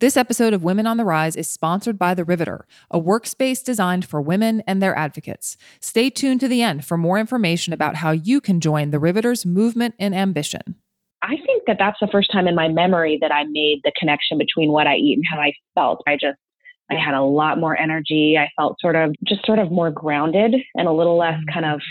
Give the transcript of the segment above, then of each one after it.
This episode of Women on the Rise is sponsored by The Riveter, a workspace designed for women and their advocates. Stay tuned to the end for more information about how you can join The Riveter's movement and ambition. I think that that's the first time in my memory that I made the connection between what I eat and how I felt. I just, I had a lot more energy. I felt sort of, just sort of more grounded and a little less kind of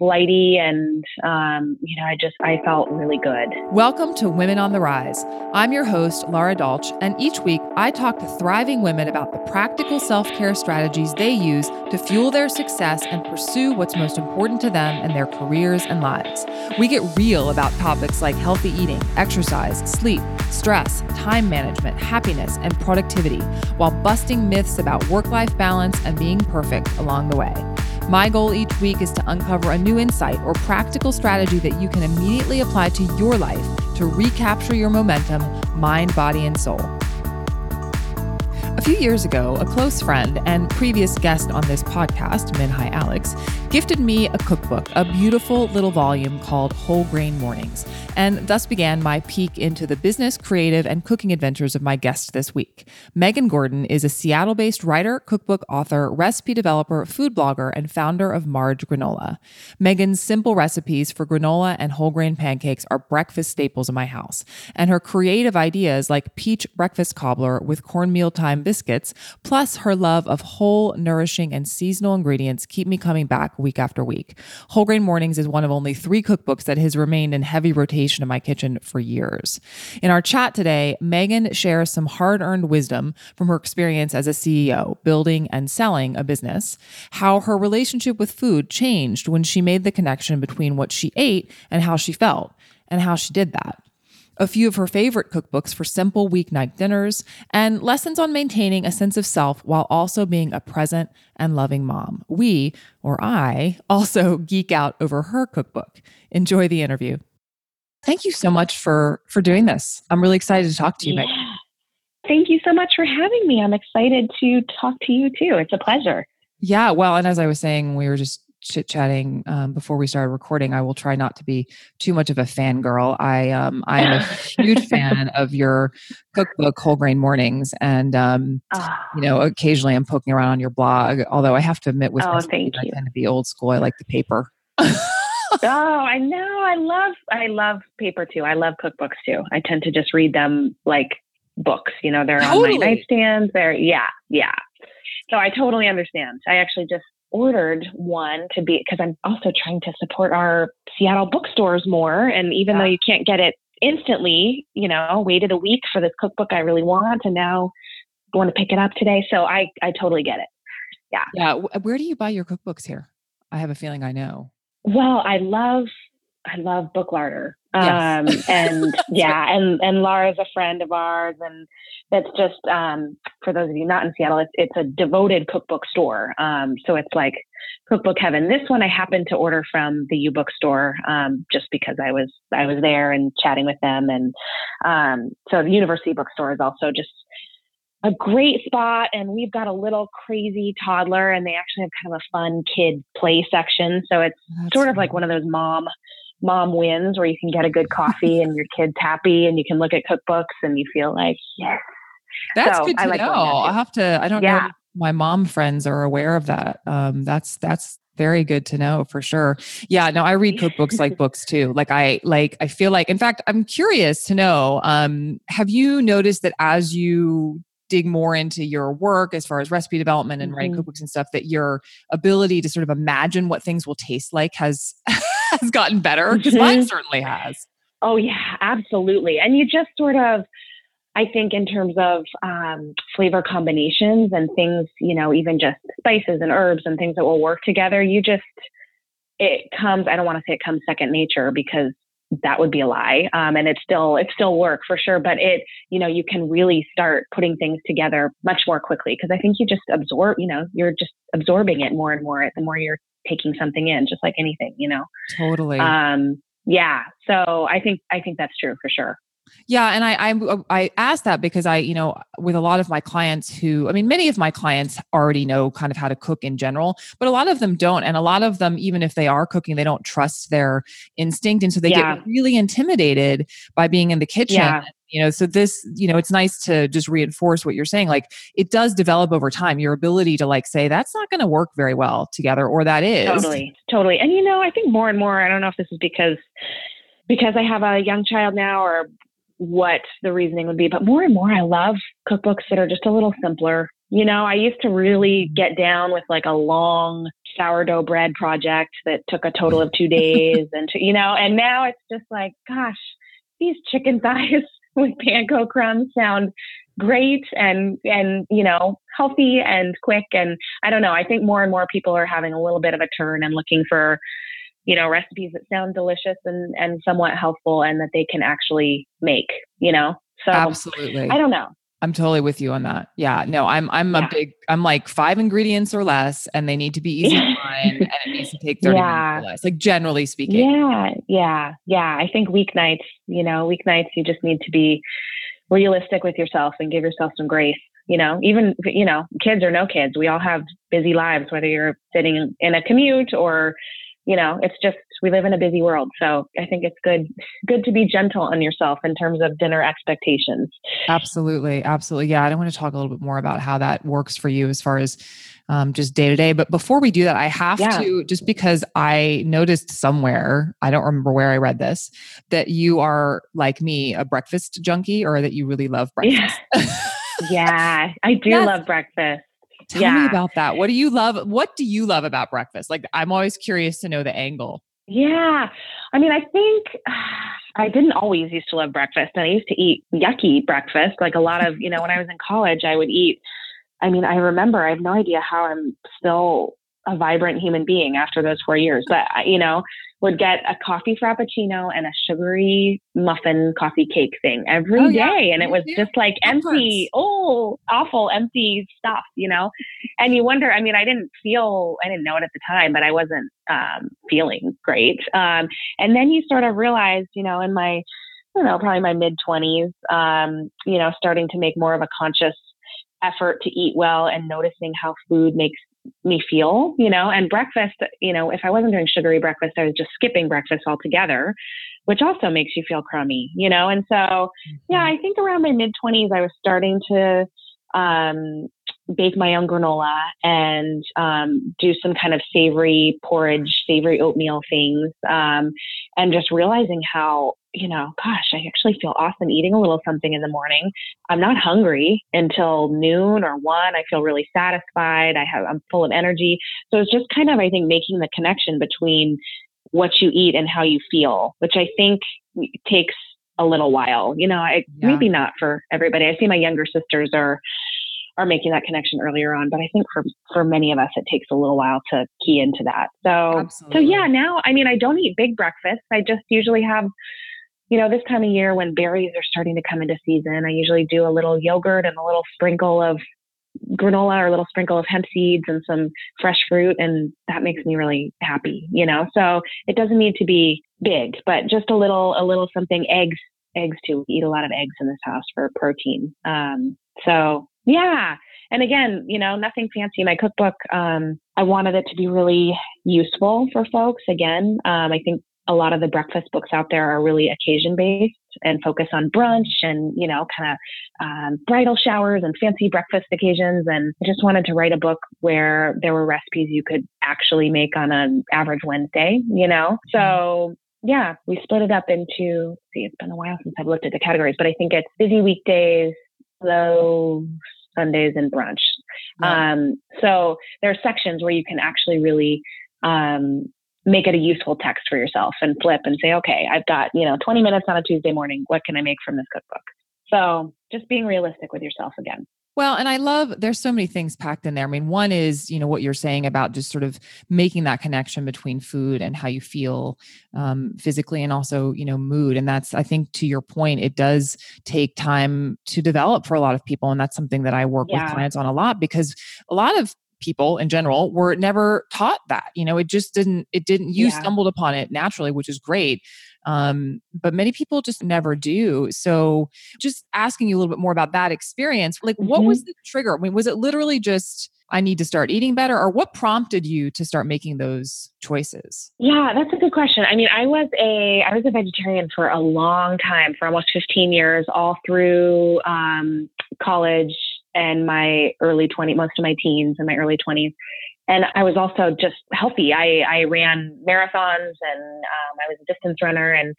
flighty and um, you know i just i felt really good. Welcome to women on the rise. I'm your host laura dolch and each week i talk to thriving women about the practical self-care strategies they use to fuel their success and pursue what's most important to them in their careers and lives. We get real about topics like healthy eating exercise sleep stress time management happiness and productivity while busting myths about work-life balance and being perfect along the way my goal each week is to uncover a new insight or practical strategy that you can immediately apply to your life to recapture your momentum, mind, body, and soul. A few years ago, a close friend and previous guest on this podcast, Minhai Alex, gifted me a cookbook, a beautiful little volume called Whole Grain Mornings, and thus began my peek into the business, creative, and cooking adventures of my guest this week. Megan Gordon is a Seattle based writer, cookbook author, recipe developer, food blogger, and founder of Marge Granola. Megan's simple recipes for granola and whole grain pancakes are breakfast staples in my house, and her creative ideas like peach breakfast cobbler with cornmeal thyme biscuits, plus her love of whole, nourishing, and seasonal ingredients keep me coming back week after week. Whole Grain Mornings is one of only three cookbooks that has remained in heavy rotation in my kitchen for years. In our chat today, Megan shares some hard earned wisdom from her experience as a CEO, building and selling a business, how her relationship with food changed when she made the connection between what she ate and how she felt, and how she did that a few of her favorite cookbooks for simple weeknight dinners, and lessons on maintaining a sense of self while also being a present and loving mom. We, or I, also geek out over her cookbook. Enjoy the interview. Thank you so much for for doing this. I'm really excited to talk to you. Yeah. Thank you so much for having me. I'm excited to talk to you too. It's a pleasure. Yeah, well, and as I was saying, we were just chit chatting um, before we started recording. I will try not to be too much of a fangirl. I um, I am a huge fan of your cookbook, Whole Grain Mornings, and um, oh. you know, occasionally I'm poking around on your blog. Although I have to admit, with oh, thank I you. tend to be old school. I like the paper. oh, I know. I love I love paper too. I love cookbooks too. I tend to just read them like books. You know, they're totally. on my nightstands. They're yeah, yeah. So I totally understand. I actually just ordered one to be because I'm also trying to support our Seattle bookstores more. And even yeah. though you can't get it instantly, you know, waited a week for this cookbook I really want, and now want to pick it up today. So I I totally get it. Yeah. Yeah. Where do you buy your cookbooks here? I have a feeling I know. Well, I love I love Booklarder. Um, yes. and yeah, and and Laura's a friend of ours, and that's just um, for those of you not in Seattle, it's it's a devoted cookbook store. Um, so it's like cookbook heaven. This one I happened to order from the U Bookstore um, just because I was I was there and chatting with them, and um, so the University Bookstore is also just a great spot and we've got a little crazy toddler and they actually have kind of a fun kid play section. So it's That's sort of like one of those mom mom wins where you can get a good coffee and your kid's happy and you can look at cookbooks and you feel like yes. That's so good to like know. i have to i don't yeah. know my mom friends are aware of that. Um that's that's very good to know for sure. Yeah no i read cookbooks like books too. Like i like i feel like in fact i'm curious to know um have you noticed that as you dig more into your work as far as recipe development and mm-hmm. writing cookbooks and stuff that your ability to sort of imagine what things will taste like has has gotten better because mm-hmm. mine certainly has. Oh yeah, absolutely. And you just sort of, I think, in terms of um, flavor combinations and things, you know, even just spices and herbs and things that will work together, you just it comes. I don't want to say it comes second nature because that would be a lie um, and it's still it's still work for sure but it you know you can really start putting things together much more quickly because i think you just absorb you know you're just absorbing it more and more the more you're taking something in, just like anything, you know. Totally. Um, yeah. So I think I think that's true for sure. Yeah, and I, I uh, I asked that because I, you know, with a lot of my clients who, I mean, many of my clients already know kind of how to cook in general, but a lot of them don't, and a lot of them, even if they are cooking, they don't trust their instinct, and so they yeah. get really intimidated by being in the kitchen. Yeah you know so this you know it's nice to just reinforce what you're saying like it does develop over time your ability to like say that's not going to work very well together or that is totally totally and you know i think more and more i don't know if this is because because i have a young child now or what the reasoning would be but more and more i love cookbooks that are just a little simpler. You know i used to really get down with like a long sourdough bread project that took a total of two days and you know and now it's just like gosh these chicken thighs with panko crumbs sound great and and you know healthy and quick and i don't know i think more and more people are having a little bit of a turn and looking for you know recipes that sound delicious and and somewhat healthful and that they can actually make you know so absolutely i don't know I'm totally with you on that. Yeah, no, I'm I'm yeah. a big I'm like five ingredients or less, and they need to be easy to find, and it needs to take 30 yeah. minutes or less. Like generally speaking. Yeah, yeah, yeah. I think weeknights, you know, weeknights you just need to be realistic with yourself and give yourself some grace. You know, even you know, kids or no kids, we all have busy lives, whether you're sitting in a commute or you know, it's just we live in a busy world. So I think it's good good to be gentle on yourself in terms of dinner expectations. Absolutely. Absolutely. Yeah. I don't want to talk a little bit more about how that works for you as far as um, just day to day. But before we do that, I have yeah. to, just because I noticed somewhere, I don't remember where I read this, that you are like me, a breakfast junkie or that you really love breakfast. Yeah, yeah I do love breakfast. Tell yeah. me about that. What do you love? What do you love about breakfast? Like, I'm always curious to know the angle. Yeah. I mean, I think I didn't always used to love breakfast and I used to eat yucky breakfast. Like a lot of, you know, when I was in college, I would eat. I mean, I remember, I have no idea how I'm still a vibrant human being after those four years, but, you know, would get a coffee frappuccino and a sugary muffin coffee cake thing every oh, day, yeah. And it was just like empty, oh, awful, empty stuff, you know? And you wonder, I mean, I didn't feel, I didn't know it at the time, but I wasn't um, feeling great. Um, and then you sort of realize, you know, in my, I don't know, probably my mid 20s, um, you know, starting to make more of a conscious effort to eat well and noticing how food makes me feel, you know, and breakfast, you know, if I wasn't doing sugary breakfast, I was just skipping breakfast altogether, which also makes you feel crummy, you know? And so, yeah, mm-hmm. I think around my mid 20s, I was starting to um, bake my own granola and um, do some kind of savory porridge, savory oatmeal things, um, and just realizing how you know, gosh, I actually feel awesome eating a little something in the morning. I'm not hungry until noon or one. I feel really satisfied. I have I'm full of energy. So it's just kind of I think making the connection between what you eat and how you feel, which I think takes a little while. You know, I, yeah. maybe not for everybody. I see my younger sisters are are making that connection earlier on. But I think for for many of us, it takes a little while to key into that. So Absolutely. so yeah, now I mean, I don't eat big breakfasts. I just usually have. You know, this time of year when berries are starting to come into season, I usually do a little yogurt and a little sprinkle of granola or a little sprinkle of hemp seeds and some fresh fruit and that makes me really happy you know so it doesn't need to be big but just a little a little something eggs eggs too we eat a lot of eggs in this house for protein um, so yeah. And again, you know, nothing fancy. My cookbook, um, I wanted it to be really useful for folks. Again, um, I think a lot of the breakfast books out there are really occasion based and focus on brunch and you know kind of um, bridal showers and fancy breakfast occasions and i just wanted to write a book where there were recipes you could actually make on an average wednesday you know so yeah we split it up into see it's been a while since i've looked at the categories but i think it's busy weekdays slow Sundays and brunch. Yeah. Um, so there are sections where you can actually really um, make it a useful text for yourself and flip and say, okay, I've got, you know, 20 minutes on a Tuesday morning. What can I make from this cookbook? So just being realistic with yourself again. Well, and I love there's so many things packed in there. I mean, one is, you know, what you're saying about just sort of making that connection between food and how you feel um, physically and also, you know, mood. And that's, I think, to your point, it does take time to develop for a lot of people. And that's something that I work yeah. with clients on a lot because a lot of people in general were never taught that you know it just didn't it didn't you yeah. stumbled upon it naturally which is great um, but many people just never do. So, just asking you a little bit more about that experience, like mm-hmm. what was mm-hmm. the trigger? I mean, was it literally just I need to start eating better? Or what prompted you to start making those choices? Yeah, that's a good question. I mean, I was a I was a vegetarian for a long time, for almost 15 years, all through um, college and my early 20s, most of my teens and my early 20s. And I was also just healthy. I, I ran marathons and um, I was a distance runner. And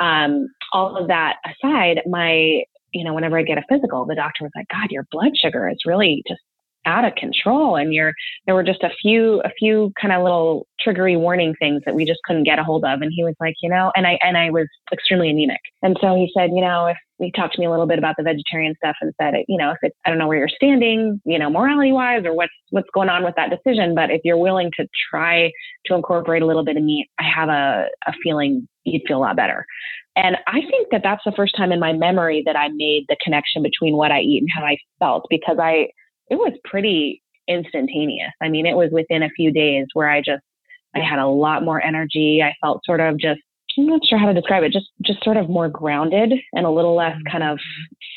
um, all of that aside, my, you know, whenever I get a physical, the doctor was like, God, your blood sugar is really just out of control and you're there were just a few a few kind of little triggery warning things that we just couldn't get a hold of and he was like you know and i and i was extremely anemic. And so he said you know if he talked to me a little bit about the vegetarian stuff and said you know if it's i don't know where you're standing you know morality wise or what's what's going on with that decision but if you're willing to try to incorporate a little bit of meat i have a, a feeling you'd feel a lot better. And I think that that's the first time in my memory that I made the connection between what I eat and how I felt because I it was pretty instantaneous. I mean, it was within a few days where I just I had a lot more energy. I felt sort of just I'm not sure how to describe it. Just just sort of more grounded and a little less kind of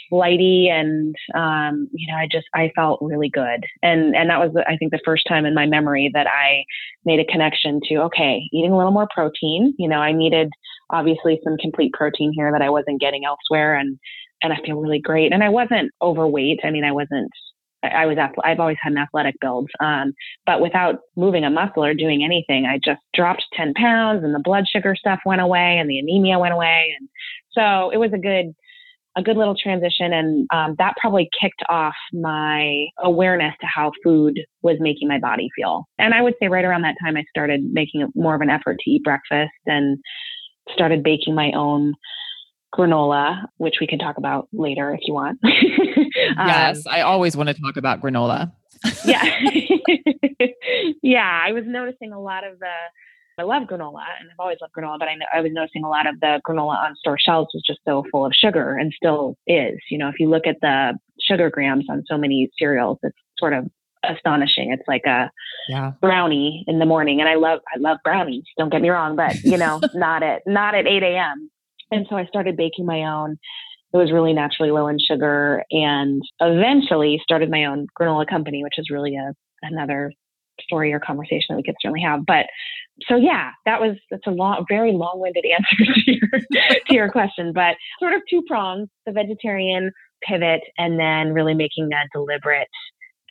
flighty and um, you know I just I felt really good and and that was I think the first time in my memory that I made a connection to okay eating a little more protein. You know I needed obviously some complete protein here that I wasn't getting elsewhere and and I feel really great. And I wasn't overweight. I mean I wasn't I was I've always had an athletic build, um, but without moving a muscle or doing anything, I just dropped ten pounds, and the blood sugar stuff went away, and the anemia went away, and so it was a good a good little transition, and um, that probably kicked off my awareness to how food was making my body feel. And I would say right around that time, I started making more of an effort to eat breakfast and started baking my own granola, which we can talk about later if you want. yes, um, I always want to talk about granola. yeah. yeah, I was noticing a lot of the I love granola and I've always loved granola, but I, know, I was noticing a lot of the granola on store shelves was just so full of sugar and still is. You know, if you look at the sugar grams on so many cereals, it's sort of astonishing. It's like a yeah. brownie in the morning. And I love, I love brownies. Don't get me wrong, but you know, not at, not at 8 a.m. And so I started baking my own. It was really naturally low in sugar and eventually started my own granola company, which is really a, another story or conversation that we could certainly have. But so yeah, that was that's a long, very long-winded answer to your to your question, but sort of two prongs: the vegetarian pivot, and then really making a deliberate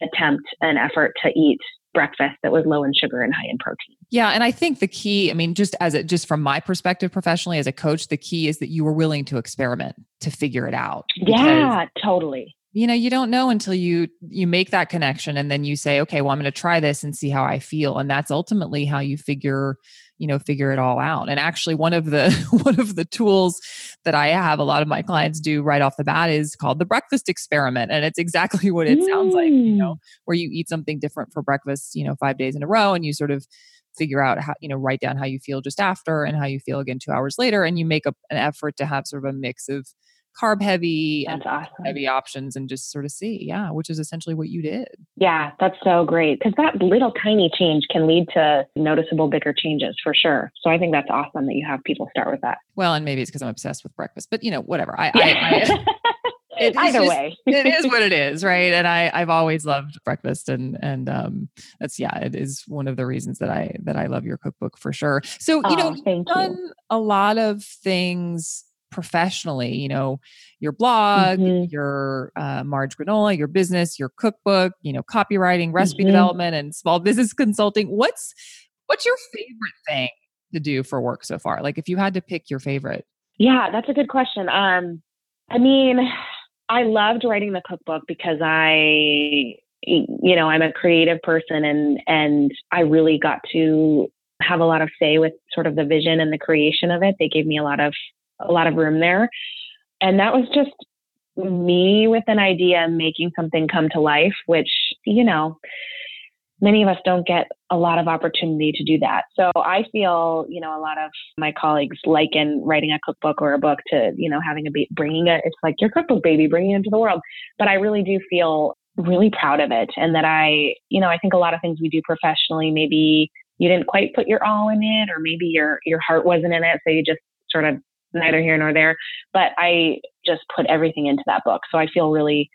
attempt and effort to eat breakfast that was low in sugar and high in protein. Yeah, and I think the key, I mean, just as it just from my perspective professionally as a coach, the key is that you were willing to experiment to figure it out. Yeah, totally. You know, you don't know until you you make that connection and then you say, okay, well, I'm going to try this and see how I feel, and that's ultimately how you figure you know figure it all out and actually one of the one of the tools that i have a lot of my clients do right off the bat is called the breakfast experiment and it's exactly what it mm. sounds like you know mm. where you eat something different for breakfast you know five days in a row and you sort of figure out how you know write down how you feel just after and how you feel again two hours later and you make a, an effort to have sort of a mix of carb heavy that's and awesome. heavy options and just sort of see. Yeah, which is essentially what you did. Yeah, that's so great because that little tiny change can lead to noticeable bigger changes for sure. So I think that's awesome that you have people start with that. Well, and maybe it's because I'm obsessed with breakfast, but you know, whatever. I, yeah. I, I Either just, way, it is what it is, right? And I, I've always loved breakfast, and and um, that's yeah, it is one of the reasons that I that I love your cookbook for sure. So you oh, know, you've done you. a lot of things professionally you know your blog mm-hmm. your uh, marge granola your business your cookbook you know copywriting recipe mm-hmm. development and small business consulting what's what's your favorite thing to do for work so far like if you had to pick your favorite yeah that's a good question um i mean i loved writing the cookbook because i you know i'm a creative person and and i really got to have a lot of say with sort of the vision and the creation of it they gave me a lot of a lot of room there. And that was just me with an idea making something come to life, which, you know, many of us don't get a lot of opportunity to do that. So I feel, you know, a lot of my colleagues liken writing a cookbook or a book to, you know, having a be bringing it. It's like your cookbook baby, bringing it into the world. But I really do feel really proud of it, and that I, you know, I think a lot of things we do professionally, maybe you didn't quite put your all in it, or maybe your your heart wasn't in it, so you just sort of neither here nor there. But I just put everything into that book. So I feel really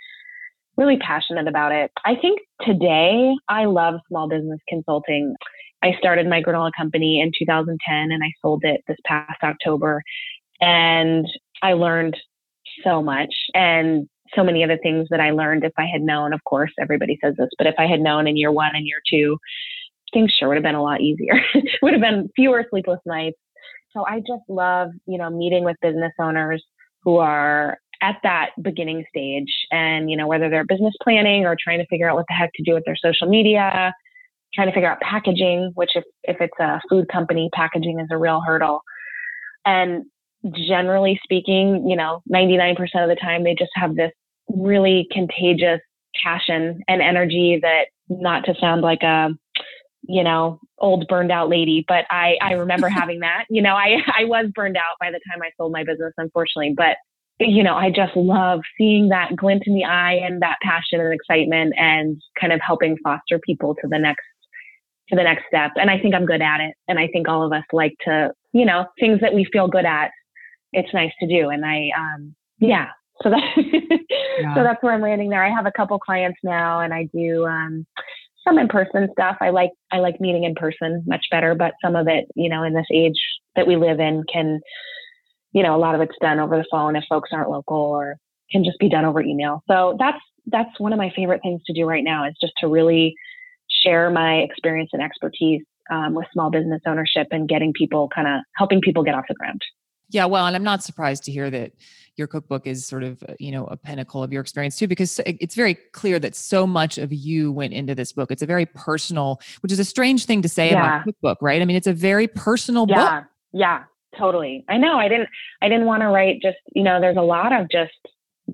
really passionate about it. I think today I love small business consulting. I started my granola company in 2010 and I sold it this past October. And I learned so much and so many other things that I learned if I had known, of course, everybody says this, but if I had known in year one and year two, things sure would have been a lot easier. would have been fewer sleepless nights. So I just love, you know, meeting with business owners who are at that beginning stage and, you know, whether they're business planning or trying to figure out what the heck to do with their social media, trying to figure out packaging, which if, if it's a food company, packaging is a real hurdle. And generally speaking, you know, 99% of the time they just have this really contagious passion and energy that not to sound like a you know old burned out lady but i i remember having that you know i i was burned out by the time i sold my business unfortunately but you know i just love seeing that glint in the eye and that passion and excitement and kind of helping foster people to the next to the next step and i think i'm good at it and i think all of us like to you know things that we feel good at it's nice to do and i um yeah so that yeah. so that's where I'm landing there. I have a couple clients now, and I do um, some in person stuff. I like I like meeting in person much better, but some of it, you know, in this age that we live in, can you know a lot of it's done over the phone if folks aren't local, or can just be done over email. So that's that's one of my favorite things to do right now is just to really share my experience and expertise um, with small business ownership and getting people kind of helping people get off the ground. Yeah, well, and I'm not surprised to hear that your cookbook is sort of, uh, you know, a pinnacle of your experience too, because it's very clear that so much of you went into this book. It's a very personal, which is a strange thing to say yeah. about a cookbook, right? I mean, it's a very personal yeah. book. Yeah, totally. I know. I didn't. I didn't want to write just. You know, there's a lot of just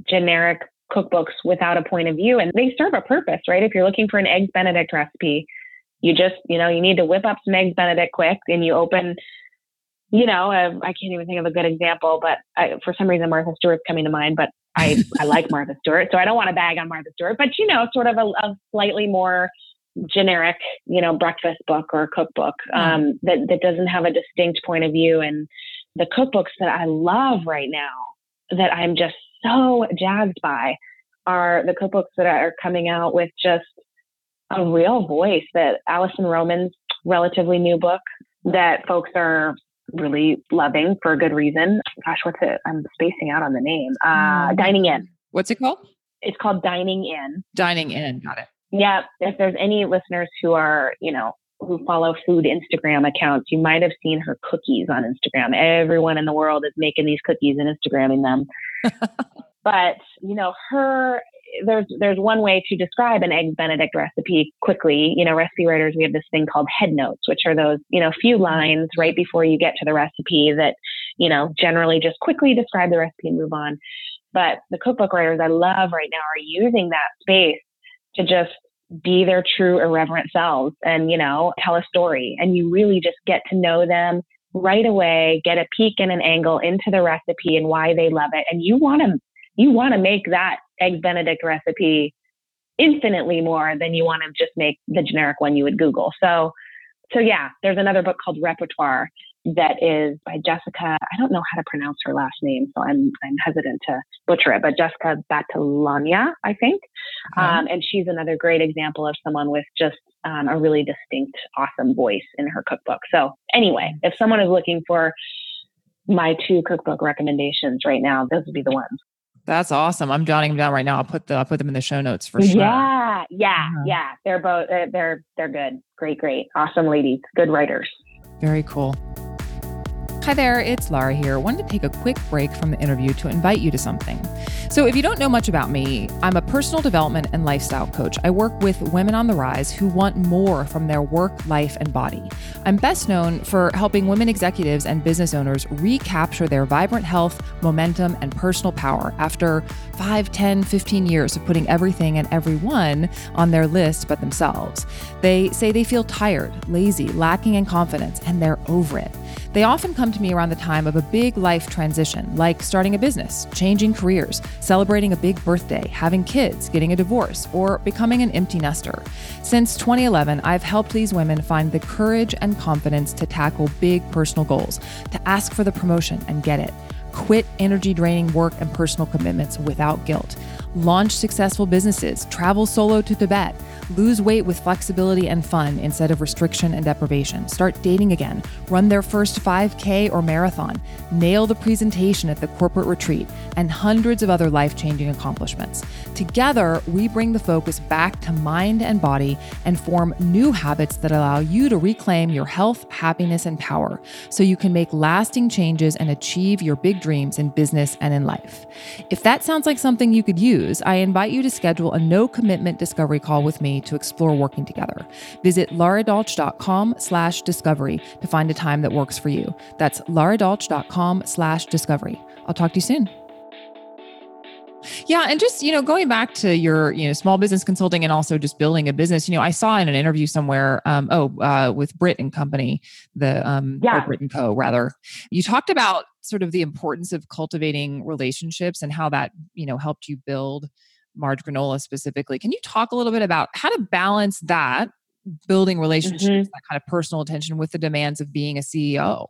generic cookbooks without a point of view, and they serve a purpose, right? If you're looking for an eggs Benedict recipe, you just, you know, you need to whip up some eggs Benedict quick, and you open you know, I can't even think of a good example, but I, for some reason Martha Stewart's coming to mind. But I I like Martha Stewart, so I don't want to bag on Martha Stewart. But you know, sort of a, a slightly more generic, you know, breakfast book or cookbook mm. um, that that doesn't have a distinct point of view. And the cookbooks that I love right now, that I'm just so jazzed by, are the cookbooks that are coming out with just a real voice. That Alison Roman's relatively new book that folks are really loving for a good reason. Gosh, what's it? I'm spacing out on the name. Uh, mm. Dining In. What's it called? It's called Dining In. Dining In. Got it. Yeah. If there's any listeners who are, you know, who follow food Instagram accounts, you might have seen her cookies on Instagram. Everyone in the world is making these cookies and Instagramming them. but, you know, her there's there's one way to describe an eggs benedict recipe quickly you know recipe writers we have this thing called head notes which are those you know few lines right before you get to the recipe that you know generally just quickly describe the recipe and move on but the cookbook writers i love right now are using that space to just be their true irreverent selves and you know tell a story. And you really just get to know them right away get a peek and an angle into the recipe and why they love it. And you want to you want to make that egg benedict recipe infinitely more than you want to just make the generic one you would google. So so yeah there's another book called repertoire that is by jessica i don't know how to pronounce her last name so i'm i'm hesitant to butcher it but jessica batalanya i think mm-hmm. um, and she's another great example of someone with just um, a really distinct awesome voice in her cookbook so anyway if someone is looking for my two cookbook recommendations right now those would be the ones that's awesome. I'm jotting them down right now. I'll put the I'll put them in the show notes for sure. Yeah, yeah, uh-huh. yeah. They're both they're they're good. Great, great, awesome ladies. Good writers. Very cool. Hi there, it's Lara here. Wanted to take a quick break from the interview to invite you to something. So, if you don't know much about me, I'm a personal development and lifestyle coach. I work with women on the rise who want more from their work, life, and body. I'm best known for helping women executives and business owners recapture their vibrant health, momentum, and personal power after 5, 10, 15 years of putting everything and everyone on their list but themselves. They say they feel tired, lazy, lacking in confidence, and they're over it. They often come to me around the time of a big life transition, like starting a business, changing careers, celebrating a big birthday, having kids, getting a divorce, or becoming an empty nester. Since 2011, I've helped these women find the courage and confidence to tackle big personal goals, to ask for the promotion and get it, quit energy draining work and personal commitments without guilt launch successful businesses, travel solo to Tibet, lose weight with flexibility and fun instead of restriction and deprivation, start dating again, run their first 5K or marathon, nail the presentation at the corporate retreat, and hundreds of other life changing accomplishments. Together, we bring the focus back to mind and body and form new habits that allow you to reclaim your health, happiness, and power so you can make lasting changes and achieve your big dreams in business and in life. If that sounds like something you could use, I invite you to schedule a no commitment discovery call with me to explore working together. Visit laradolch.com slash discovery to find a time that works for you. That's laradolch.com slash discovery. I'll talk to you soon. Yeah, and just you know, going back to your you know small business consulting and also just building a business. You know, I saw in an interview somewhere, um, oh, uh, with Brit and Company, the um, yeah. Brit and Co. Rather, you talked about sort of the importance of cultivating relationships and how that you know helped you build Marge Granola specifically. Can you talk a little bit about how to balance that, building relationships, mm-hmm. that kind of personal attention with the demands of being a CEO?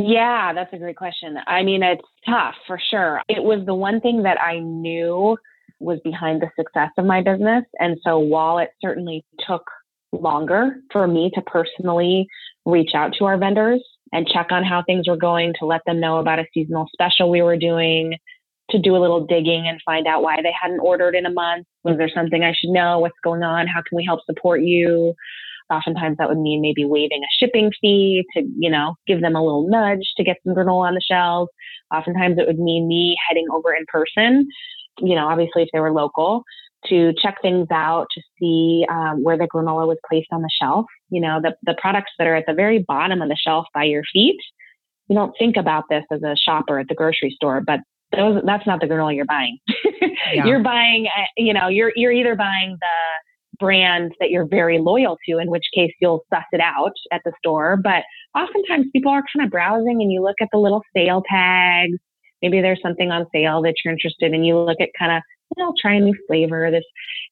Yeah, that's a great question. I mean, it's tough for sure. It was the one thing that I knew was behind the success of my business. And so while it certainly took longer for me to personally reach out to our vendors and check on how things were going, to let them know about a seasonal special we were doing, to do a little digging and find out why they hadn't ordered in a month. Was there something I should know? What's going on? How can we help support you? Oftentimes that would mean maybe waiving a shipping fee to, you know, give them a little nudge to get some granola on the shelves. Oftentimes it would mean me heading over in person, you know, obviously if they were local, to check things out to see um, where the granola was placed on the shelf. You know, the, the products that are at the very bottom of the shelf by your feet, you don't think about this as a shopper at the grocery store, but those, that's not the granola you're buying. yeah. You're buying, uh, you know, you're, you're either buying the brand that you're very loyal to, in which case you'll suss it out at the store. But oftentimes people are kind of browsing and you look at the little sale tags. Maybe there's something on sale that you're interested in. You look at kind of, you know, try a new flavor, this,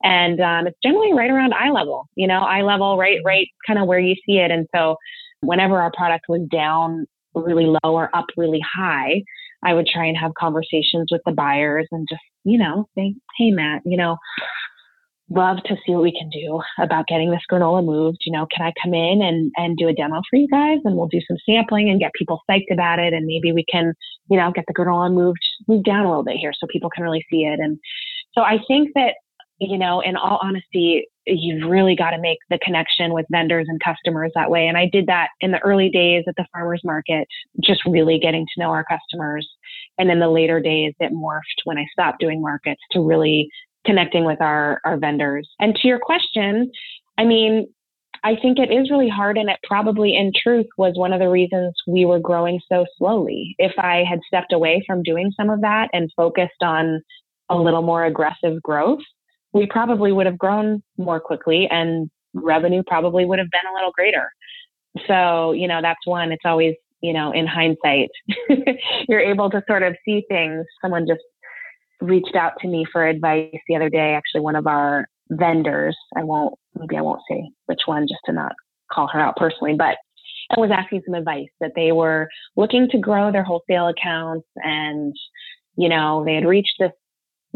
and um, it's generally right around eye level, you know, eye level, right, right, kind of where you see it. And so whenever our product was down really low or up really high, I would try and have conversations with the buyers and just, you know, say, hey, Matt, you know, love to see what we can do about getting this granola moved. You know, can I come in and, and do a demo for you guys and we'll do some sampling and get people psyched about it. And maybe we can, you know, get the granola moved, moved down a little bit here so people can really see it. And so I think that, you know, in all honesty, you've really got to make the connection with vendors and customers that way. And I did that in the early days at the farmers market, just really getting to know our customers. And in the later days, it morphed when I stopped doing markets to really connecting with our, our vendors. And to your question, I mean, I think it is really hard. And it probably, in truth, was one of the reasons we were growing so slowly. If I had stepped away from doing some of that and focused on a little more aggressive growth, we probably would have grown more quickly and revenue probably would have been a little greater. So, you know, that's one. It's always, you know, in hindsight, you're able to sort of see things. Someone just reached out to me for advice the other day. Actually, one of our vendors, I won't, maybe I won't say which one just to not call her out personally, but I was asking some advice that they were looking to grow their wholesale accounts and, you know, they had reached this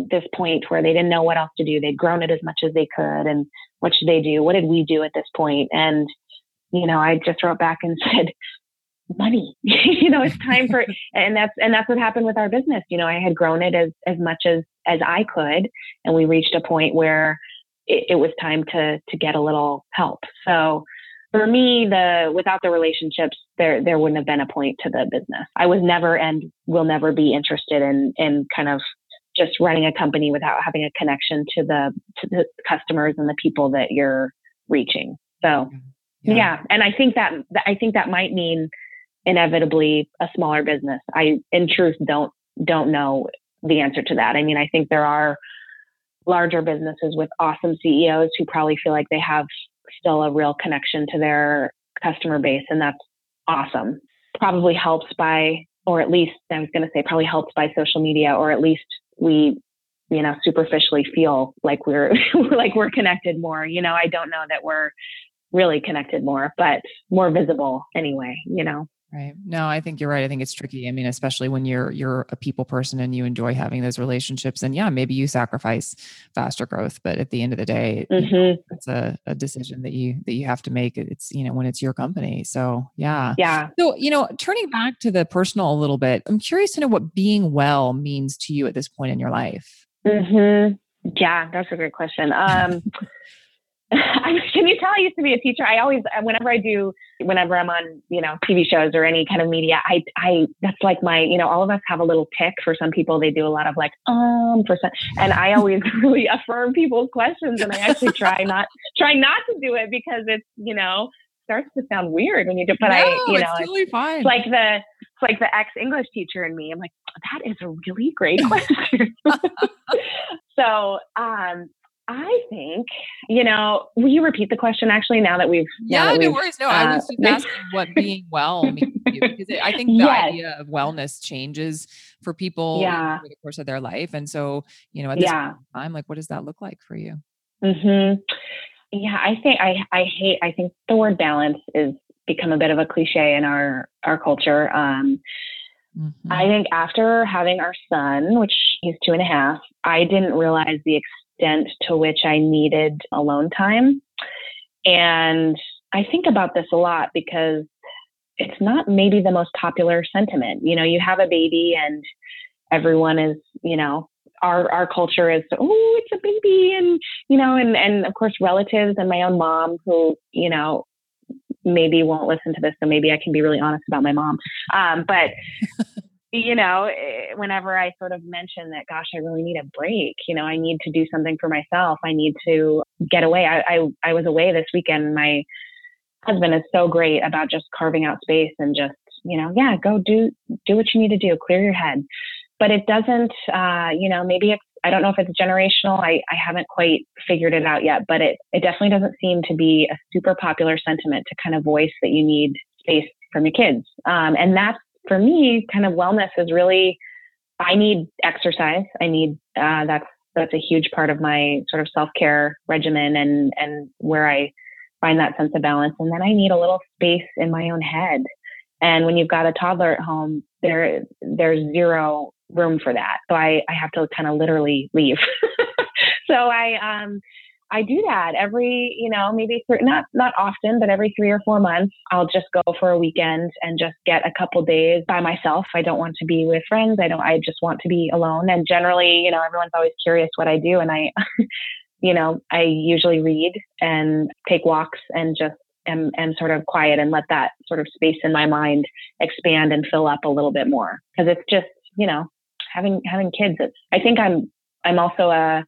this point where they didn't know what else to do. They'd grown it as much as they could. And what should they do? What did we do at this point? And, you know, I just wrote back and said, money, you know, it's time for, and that's, and that's what happened with our business. You know, I had grown it as, as much as, as I could. And we reached a point where it, it was time to, to get a little help. So, for me, the without the relationships, there there wouldn't have been a point to the business. I was never and will never be interested in in kind of just running a company without having a connection to the to the customers and the people that you're reaching. So yeah. yeah. And I think that I think that might mean inevitably a smaller business. I in truth don't don't know the answer to that. I mean, I think there are larger businesses with awesome CEOs who probably feel like they have still a real connection to their customer base and that's awesome. Probably helps by or at least I was going to say probably helps by social media or at least we you know superficially feel like we're like we're connected more you know i don't know that we're really connected more but more visible anyway you know Right. No, I think you're right. I think it's tricky. I mean, especially when you're you're a people person and you enjoy having those relationships. And yeah, maybe you sacrifice faster growth, but at the end of the day, mm-hmm. you know, mm-hmm. it's a, a decision that you that you have to make. It's you know when it's your company. So yeah. Yeah. So you know, turning back to the personal a little bit, I'm curious to know what being well means to you at this point in your life. Mm-hmm. Yeah, that's a great question. Um, can you tell I used to be a teacher? I always, whenever I do, whenever I'm on, you know, TV shows or any kind of media, I, I, that's like my, you know, all of us have a little tick. For some people, they do a lot of like, um, for some, and I always really affirm people's questions, and I actually try not, try not to do it because it's, you know, starts to sound weird when you do. But no, I, you know, it's totally it's, fine. It's like the, it's like the ex English teacher in me. I'm like, that is a really great question. so, um, I think, you know, will you repeat the question actually now that we've. Yeah, that no we've, worries. No, uh, I was just asking what being well means because it, I think the yes. idea of wellness changes for people yeah. over the course of their life. And so, you know, at this yeah. time, like, what does that look like for you? Hmm. Yeah, I think I I hate. I think the word balance is become a bit of a cliche in our our culture. Um, mm-hmm. I think after having our son, which he's two and a half, I didn't realize the extent to which I needed alone time. And I think about this a lot because it's not maybe the most popular sentiment. You know, you have a baby and everyone is, you know, our our culture is oh it's a baby and you know and and of course relatives and my own mom who you know maybe won't listen to this so maybe I can be really honest about my mom um, but you know, eh, whenever I sort of mention that, gosh, I really need a break, you know, I need to do something for myself. I need to get away. I, I, I was away this weekend. My husband is so great about just carving out space and just, you know, yeah, go do, do what you need to do, clear your head. But it doesn't, uh, you know, maybe it's, I don't know if it's generational. I, I haven't quite figured it out yet, but it, it definitely doesn't seem to be a super popular sentiment to kind of voice that you need space from your kids. Um, and that's for me, kind of wellness is really, I need exercise. I need, uh, that's, that's a huge part of my sort of self-care regimen and, and where I find that sense of balance. And then I need a little space in my own head. And when you've got a toddler at home, there, there's zero room for that. So I, I have to kind of literally leave. so I, um, I do that every, you know, maybe three, not not often, but every three or four months, I'll just go for a weekend and just get a couple days by myself. I don't want to be with friends. I don't. I just want to be alone. And generally, you know, everyone's always curious what I do, and I, you know, I usually read and take walks and just am am sort of quiet and let that sort of space in my mind expand and fill up a little bit more because it's just, you know, having having kids. It's. I think I'm I'm also a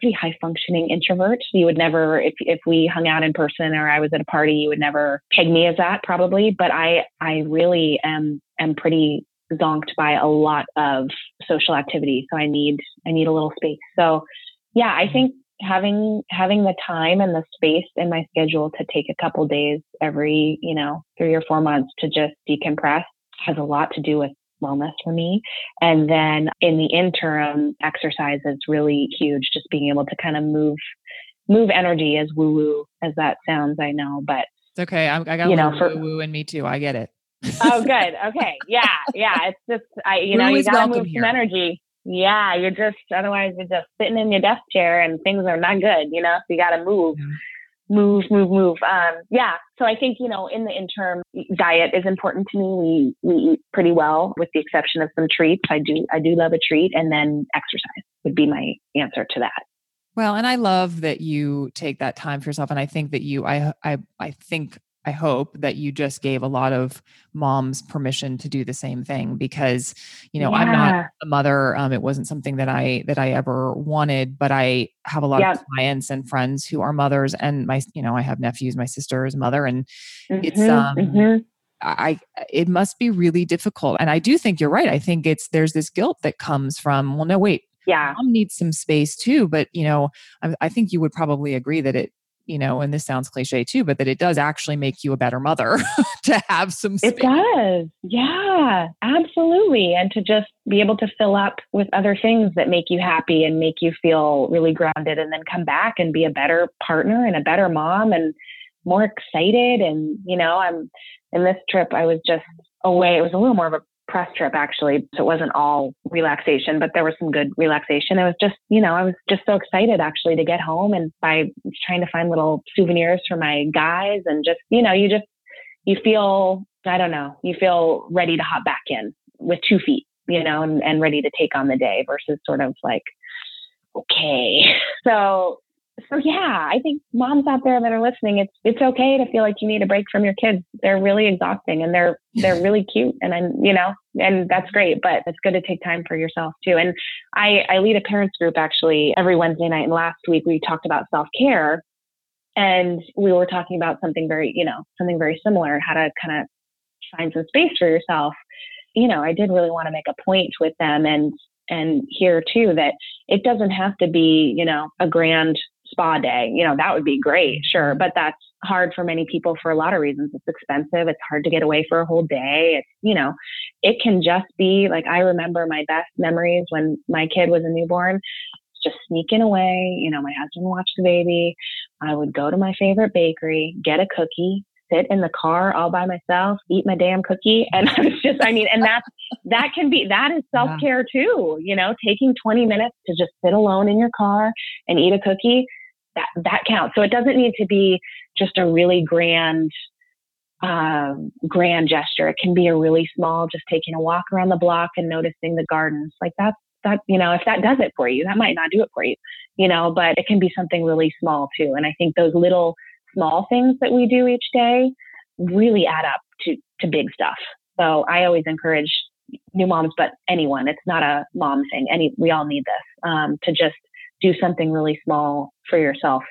pretty high functioning introvert. You would never, if, if we hung out in person or I was at a party, you would never peg me as that probably. But I, I really am, am pretty zonked by a lot of social activity. So I need, I need a little space. So yeah, I mm-hmm. think having, having the time and the space in my schedule to take a couple days every, you know, three or four months to just decompress has a lot to do with wellness for me. And then in the interim, exercise is really huge, just being able to kind of move move energy as woo woo as that sounds, I know, but it's okay. I, I got you know, woo woo in me too. I get it. oh, good. Okay. Yeah. Yeah. It's just, I, you know, you got to move here. some energy. Yeah. You're just, otherwise you're just sitting in your desk chair and things are not good, you know, so you got to move. Yeah move, move, move. Um, yeah. So I think, you know, in the interim, diet is important to me. We, we eat pretty well with the exception of some treats. I do, I do love a treat and then exercise would be my answer to that. Well, and I love that you take that time for yourself. And I think that you, I, I, I think I hope that you just gave a lot of moms permission to do the same thing because, you know, yeah. I'm not a mother. Um, it wasn't something that I that I ever wanted, but I have a lot of clients and friends who are mothers, and my, you know, I have nephews. My sister's mother, and mm-hmm, it's um, mm-hmm. I it must be really difficult. And I do think you're right. I think it's there's this guilt that comes from well, no, wait, yeah, mom needs some space too. But you know, I, I think you would probably agree that it you know, and this sounds cliche too, but that it does actually make you a better mother to have some space. It does. Yeah, absolutely. And to just be able to fill up with other things that make you happy and make you feel really grounded and then come back and be a better partner and a better mom and more excited. And, you know, I'm in this trip, I was just away. It was a little more of a press trip actually. So it wasn't all relaxation, but there was some good relaxation. It was just, you know, I was just so excited actually to get home and by trying to find little souvenirs for my guys and just, you know, you just, you feel, I don't know, you feel ready to hop back in with two feet, you know, and, and ready to take on the day versus sort of like, okay. So so yeah, I think moms out there that are listening, it's it's okay to feel like you need a break from your kids. They're really exhausting and they're they're really cute and I'm you know, and that's great, but it's good to take time for yourself too. And I, I lead a parents group actually every Wednesday night and last week we talked about self care and we were talking about something very, you know, something very similar, how to kind of find some space for yourself. You know, I did really want to make a point with them and and here too that it doesn't have to be, you know, a grand spa day. You know, that would be great, sure. But that's hard for many people for a lot of reasons. It's expensive. It's hard to get away for a whole day. It's, you know, it can just be like I remember my best memories when my kid was a newborn, just sneaking away. You know, my husband watched the baby. I would go to my favorite bakery, get a cookie, sit in the car all by myself, eat my damn cookie. And I was just, I mean, and that's, that can be, that is self care too, you know, taking 20 minutes to just sit alone in your car and eat a cookie that that counts. So it doesn't need to be just a really grand um, grand gesture. It can be a really small, just taking a walk around the block and noticing the gardens. Like that's that you know if that does it for you, that might not do it for you, you know. But it can be something really small too. And I think those little small things that we do each day really add up to to big stuff. So I always encourage new moms, but anyone. It's not a mom thing. Any we all need this um, to just do something really small for yourself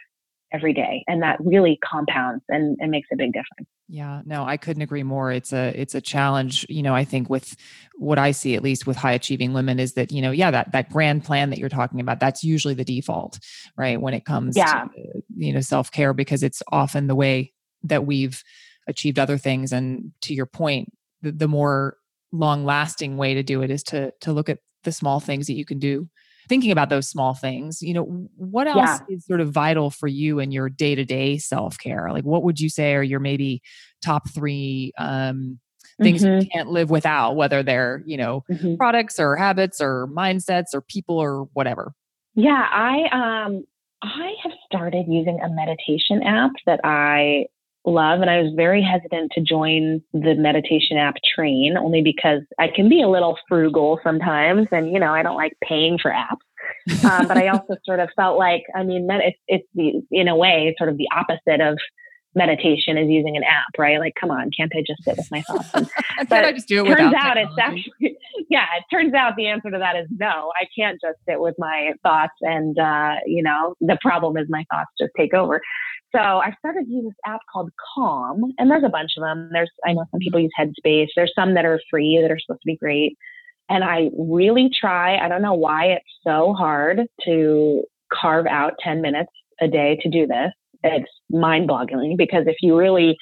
every day and that really compounds and, and makes a big difference yeah no i couldn't agree more it's a it's a challenge you know i think with what i see at least with high achieving women is that you know yeah that that grand plan that you're talking about that's usually the default right when it comes yeah. to you know self-care because it's often the way that we've achieved other things and to your point the, the more long lasting way to do it is to to look at the small things that you can do thinking about those small things, you know, what else yeah. is sort of vital for you in your day to day self care? Like, what would you say are your maybe top three um, things mm-hmm. you can't live without, whether they're, you know, mm-hmm. products or habits or mindsets or people or whatever? Yeah, I um I have started using a meditation app that I love. And I was very hesitant to join the meditation app train only because I can be a little frugal sometimes. And, you know, I don't like paying for apps. um, but I also sort of felt like, I mean, it's, it's the, in a way, sort of the opposite of meditation is using an app, right? Like, come on, can't I just sit with my thoughts? But I just do it turns out technology? it's actually, yeah, it turns out the answer to that is no, I can't just sit with my thoughts. And, uh, you know, the problem is my thoughts just take over. So I started using this app called Calm, and there's a bunch of them. There's I know some people use Headspace. There's some that are free that are supposed to be great. And I really try. I don't know why it's so hard to carve out 10 minutes a day to do this. It's mind-boggling because if you really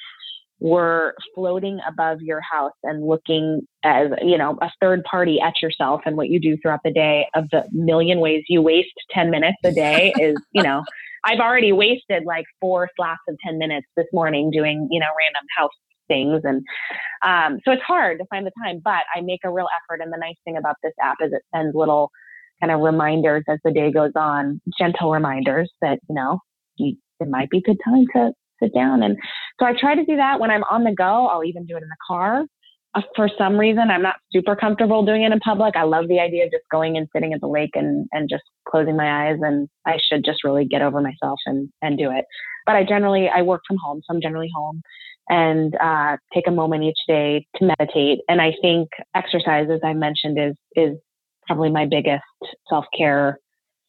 were floating above your house and looking as you know a third party at yourself and what you do throughout the day of the million ways you waste 10 minutes a day is you know I've already wasted like four slots of 10 minutes this morning doing, you know, random house things. And um, so it's hard to find the time, but I make a real effort. And the nice thing about this app is it sends little kind of reminders as the day goes on, gentle reminders that, you know, you, it might be a good time to sit down. And so I try to do that when I'm on the go. I'll even do it in the car. Uh, for some reason, I'm not super comfortable doing it in public. I love the idea of just going and sitting at the lake and, and just closing my eyes. And I should just really get over myself and, and do it. But I generally, I work from home. So I'm generally home and uh, take a moment each day to meditate. And I think exercise, as I mentioned, is, is probably my biggest self care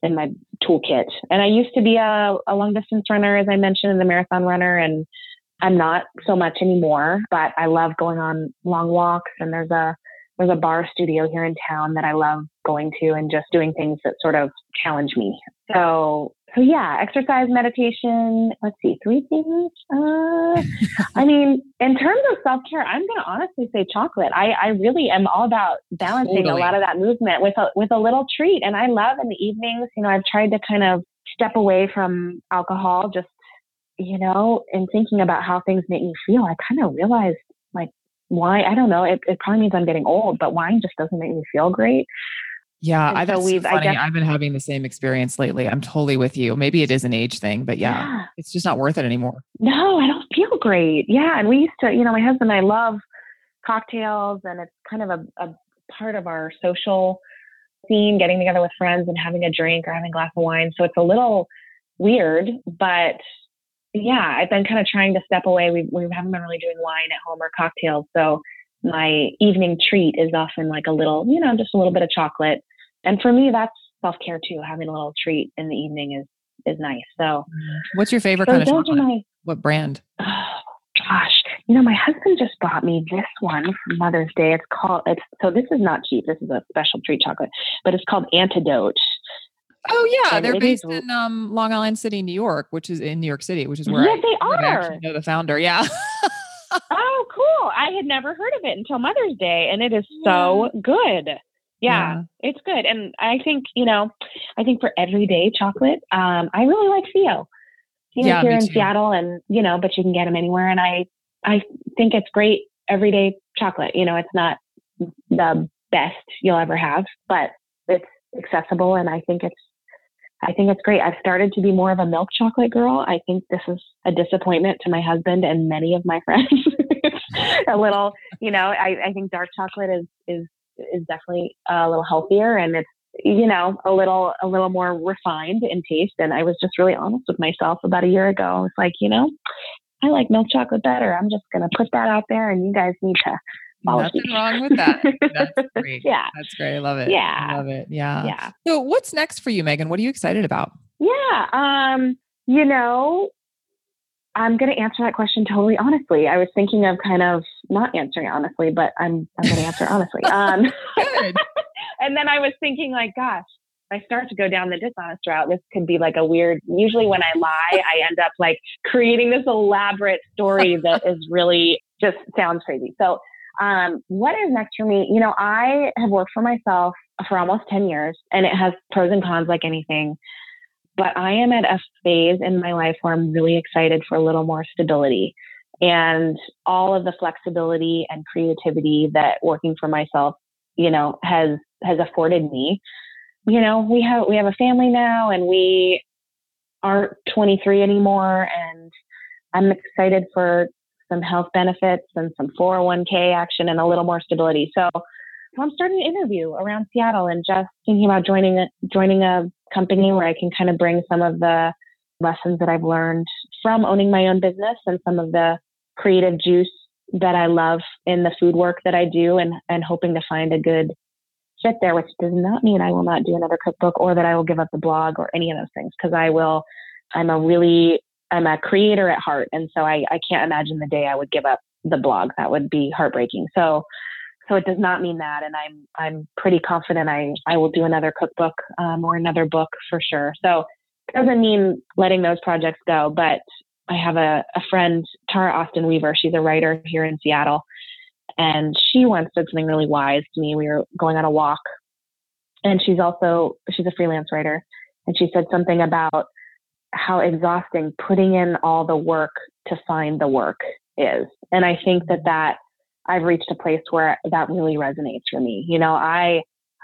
in my toolkit. And I used to be a, a long distance runner, as I mentioned, and the marathon runner. And I'm not so much anymore, but I love going on long walks and there's a there's a barre studio here in town that I love going to and just doing things that sort of challenge me. So so yeah, exercise, meditation. Let's see, three things. Uh, I mean, in terms of self care, I'm gonna honestly say chocolate. I, I really am all about balancing totally. a lot of that movement with a with a little treat. And I love in the evenings. You know, I've tried to kind of step away from alcohol just you know, in thinking about how things make me feel, I kind of realized like why I don't know. It, it probably means I'm getting old, but wine just doesn't make me feel great. Yeah, I, that's so we've, funny. I have been having the same experience lately. I'm totally with you. Maybe it is an age thing, but yeah, yeah, it's just not worth it anymore. No, I don't feel great. Yeah, and we used to, you know, my husband and I love cocktails, and it's kind of a, a part of our social scene, getting together with friends and having a drink or having a glass of wine. So it's a little weird, but yeah, I've been kind of trying to step away. We we haven't been really doing wine at home or cocktails, so my evening treat is often like a little, you know, just a little bit of chocolate. And for me, that's self care too. Having a little treat in the evening is is nice. So, what's your favorite so kind of chocolate? My, what brand? Oh, gosh, you know, my husband just bought me this one for Mother's Day. It's called. It's so this is not cheap. This is a special treat chocolate, but it's called Antidote. Oh yeah, and they're based is, in um, Long Island City, New York, which is in New York City, which is where yes, I, they are. I actually know the founder. Yeah. oh, cool! I had never heard of it until Mother's Day, and it is so good. Yeah, yeah, it's good, and I think you know, I think for everyday chocolate, um, I really like Theo. You know, yeah, here in too. Seattle, and you know, but you can get them anywhere, and I, I think it's great everyday chocolate. You know, it's not the best you'll ever have, but it's accessible, and I think it's I think it's great. I've started to be more of a milk chocolate girl. I think this is a disappointment to my husband and many of my friends. a little, you know, I, I think dark chocolate is is is definitely a little healthier and it's you know a little a little more refined in taste. And I was just really honest with myself about a year ago. I was like, you know, I like milk chocolate better. I'm just gonna put that out there, and you guys need to Nothing wrong with that. That's great. yeah. That's great. I love it. Yeah. I love it. Yeah. Yeah. So what's next for you, Megan? What are you excited about? Yeah. Um, you know, I'm going to answer that question totally honestly. I was thinking of kind of not answering honestly, but I'm I'm going to answer honestly. Um, Good. and then I was thinking like, gosh, I start to go down the dishonest route, this could be like a weird. Usually, when I lie, I end up like creating this elaborate story that is really just sounds crazy. So um, what is next for me? You know, I have worked for myself for almost 10 years and it has pros and cons like anything. But I am at a phase in my life where I'm really excited for a little more stability and all of the flexibility and creativity that working for myself, you know, has has afforded me. You know, we have we have a family now and we aren't 23 anymore and I'm excited for some health benefits and some 401k action and a little more stability. So, so I'm starting to interview around Seattle and just thinking about joining a, joining a company where I can kind of bring some of the lessons that I've learned from owning my own business and some of the creative juice that I love in the food work that I do and, and hoping to find a good fit there, which does not mean I will not do another cookbook or that I will give up the blog or any of those things because I will. I'm a really I'm a creator at heart, and so I, I can't imagine the day I would give up the blog. That would be heartbreaking. So so it does not mean that, and I'm I'm pretty confident I I will do another cookbook um, or another book for sure. So it doesn't mean letting those projects go, but I have a, a friend, Tara Austen Weaver. She's a writer here in Seattle, and she once said something really wise to me. We were going on a walk, and she's also she's a freelance writer, and she said something about how exhausting putting in all the work to find the work is. And I think that that I've reached a place where that really resonates for me. You know, I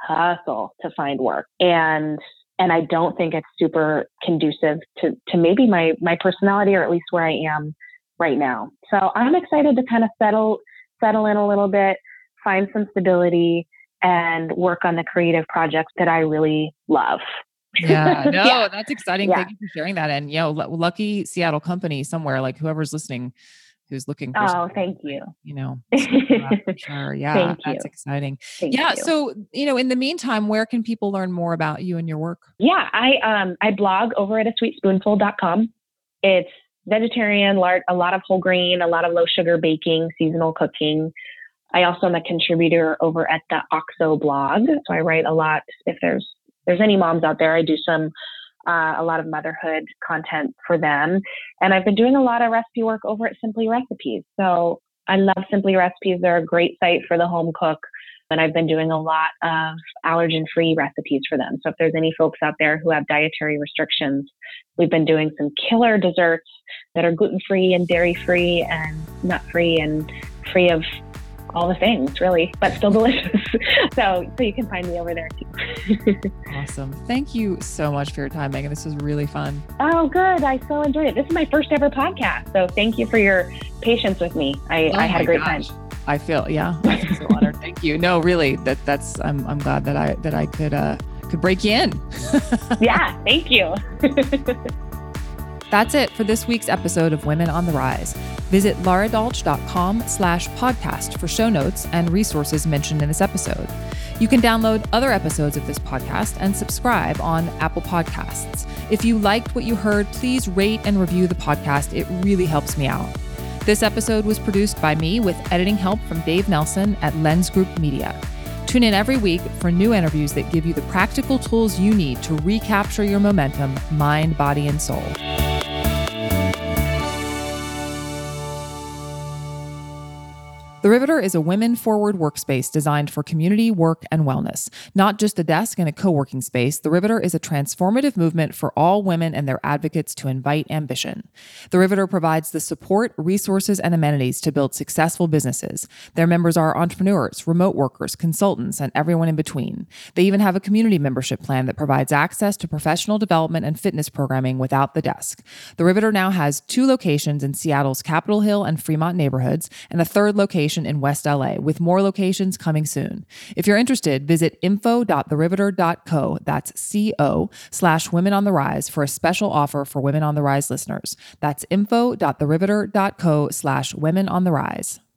hustle to find work and and I don't think it's super conducive to to maybe my my personality or at least where I am right now. So I'm excited to kind of settle settle in a little bit, find some stability and work on the creative projects that I really love. Yeah, no, yeah. that's exciting. Yeah. Thank you for sharing that. And you know, l- lucky Seattle company somewhere, like whoever's listening, who's looking for. Oh, thank you. You know, sure. Yeah, that's exciting. Thank yeah. You. So, you know, in the meantime, where can people learn more about you and your work? Yeah, I um I blog over at a sweetspoonful.com. It's vegetarian, a lot of whole grain, a lot of low sugar baking, seasonal cooking. I also am a contributor over at the OXO blog. So I write a lot if there's there's any moms out there, I do some uh, a lot of motherhood content for them, and I've been doing a lot of recipe work over at Simply Recipes. So I love Simply Recipes; they're a great site for the home cook. And I've been doing a lot of allergen free recipes for them. So if there's any folks out there who have dietary restrictions, we've been doing some killer desserts that are gluten free and dairy free and nut free and free of all the things really but still delicious. So so you can find me over there too. Awesome. Thank you so much for your time megan. This was really fun. Oh good. I so enjoyed it. This is my first ever podcast so thank you for your patience with me. I, oh I had a great gosh. time. I feel yeah. I so honored thank you. No really that that's i'm, I'm glad that i that i could uh could break you in. Yeah thank you that's it for this week's episode of Women on the Rise. Visit laradolch.com slash podcast for show notes and resources mentioned in this episode. You can download other episodes of this podcast and subscribe on Apple Podcasts. If you liked what you heard, please rate and review the podcast. It really helps me out. This episode was produced by me with editing help from Dave Nelson at Lens Group Media. Tune in every week for new interviews that give you the practical tools you need to recapture your momentum, mind, body, and soul. The Riveter is a women forward workspace designed for community, work, and wellness. Not just a desk and a co working space, The Riveter is a transformative movement for all women and their advocates to invite ambition. The Riveter provides the support, resources, and amenities to build successful businesses. Their members are entrepreneurs, remote workers, consultants, and everyone in between. They even have a community membership plan that provides access to professional development and fitness programming without the desk. The Riveter now has two locations in Seattle's Capitol Hill and Fremont neighborhoods, and a third location location in West LA, with more locations coming soon. If you're interested, visit info.theriveter.co, that's C-O, slash Women on the Rise for a special offer for Women on the Rise listeners. That's info.theriveter.co slash Women on the Rise.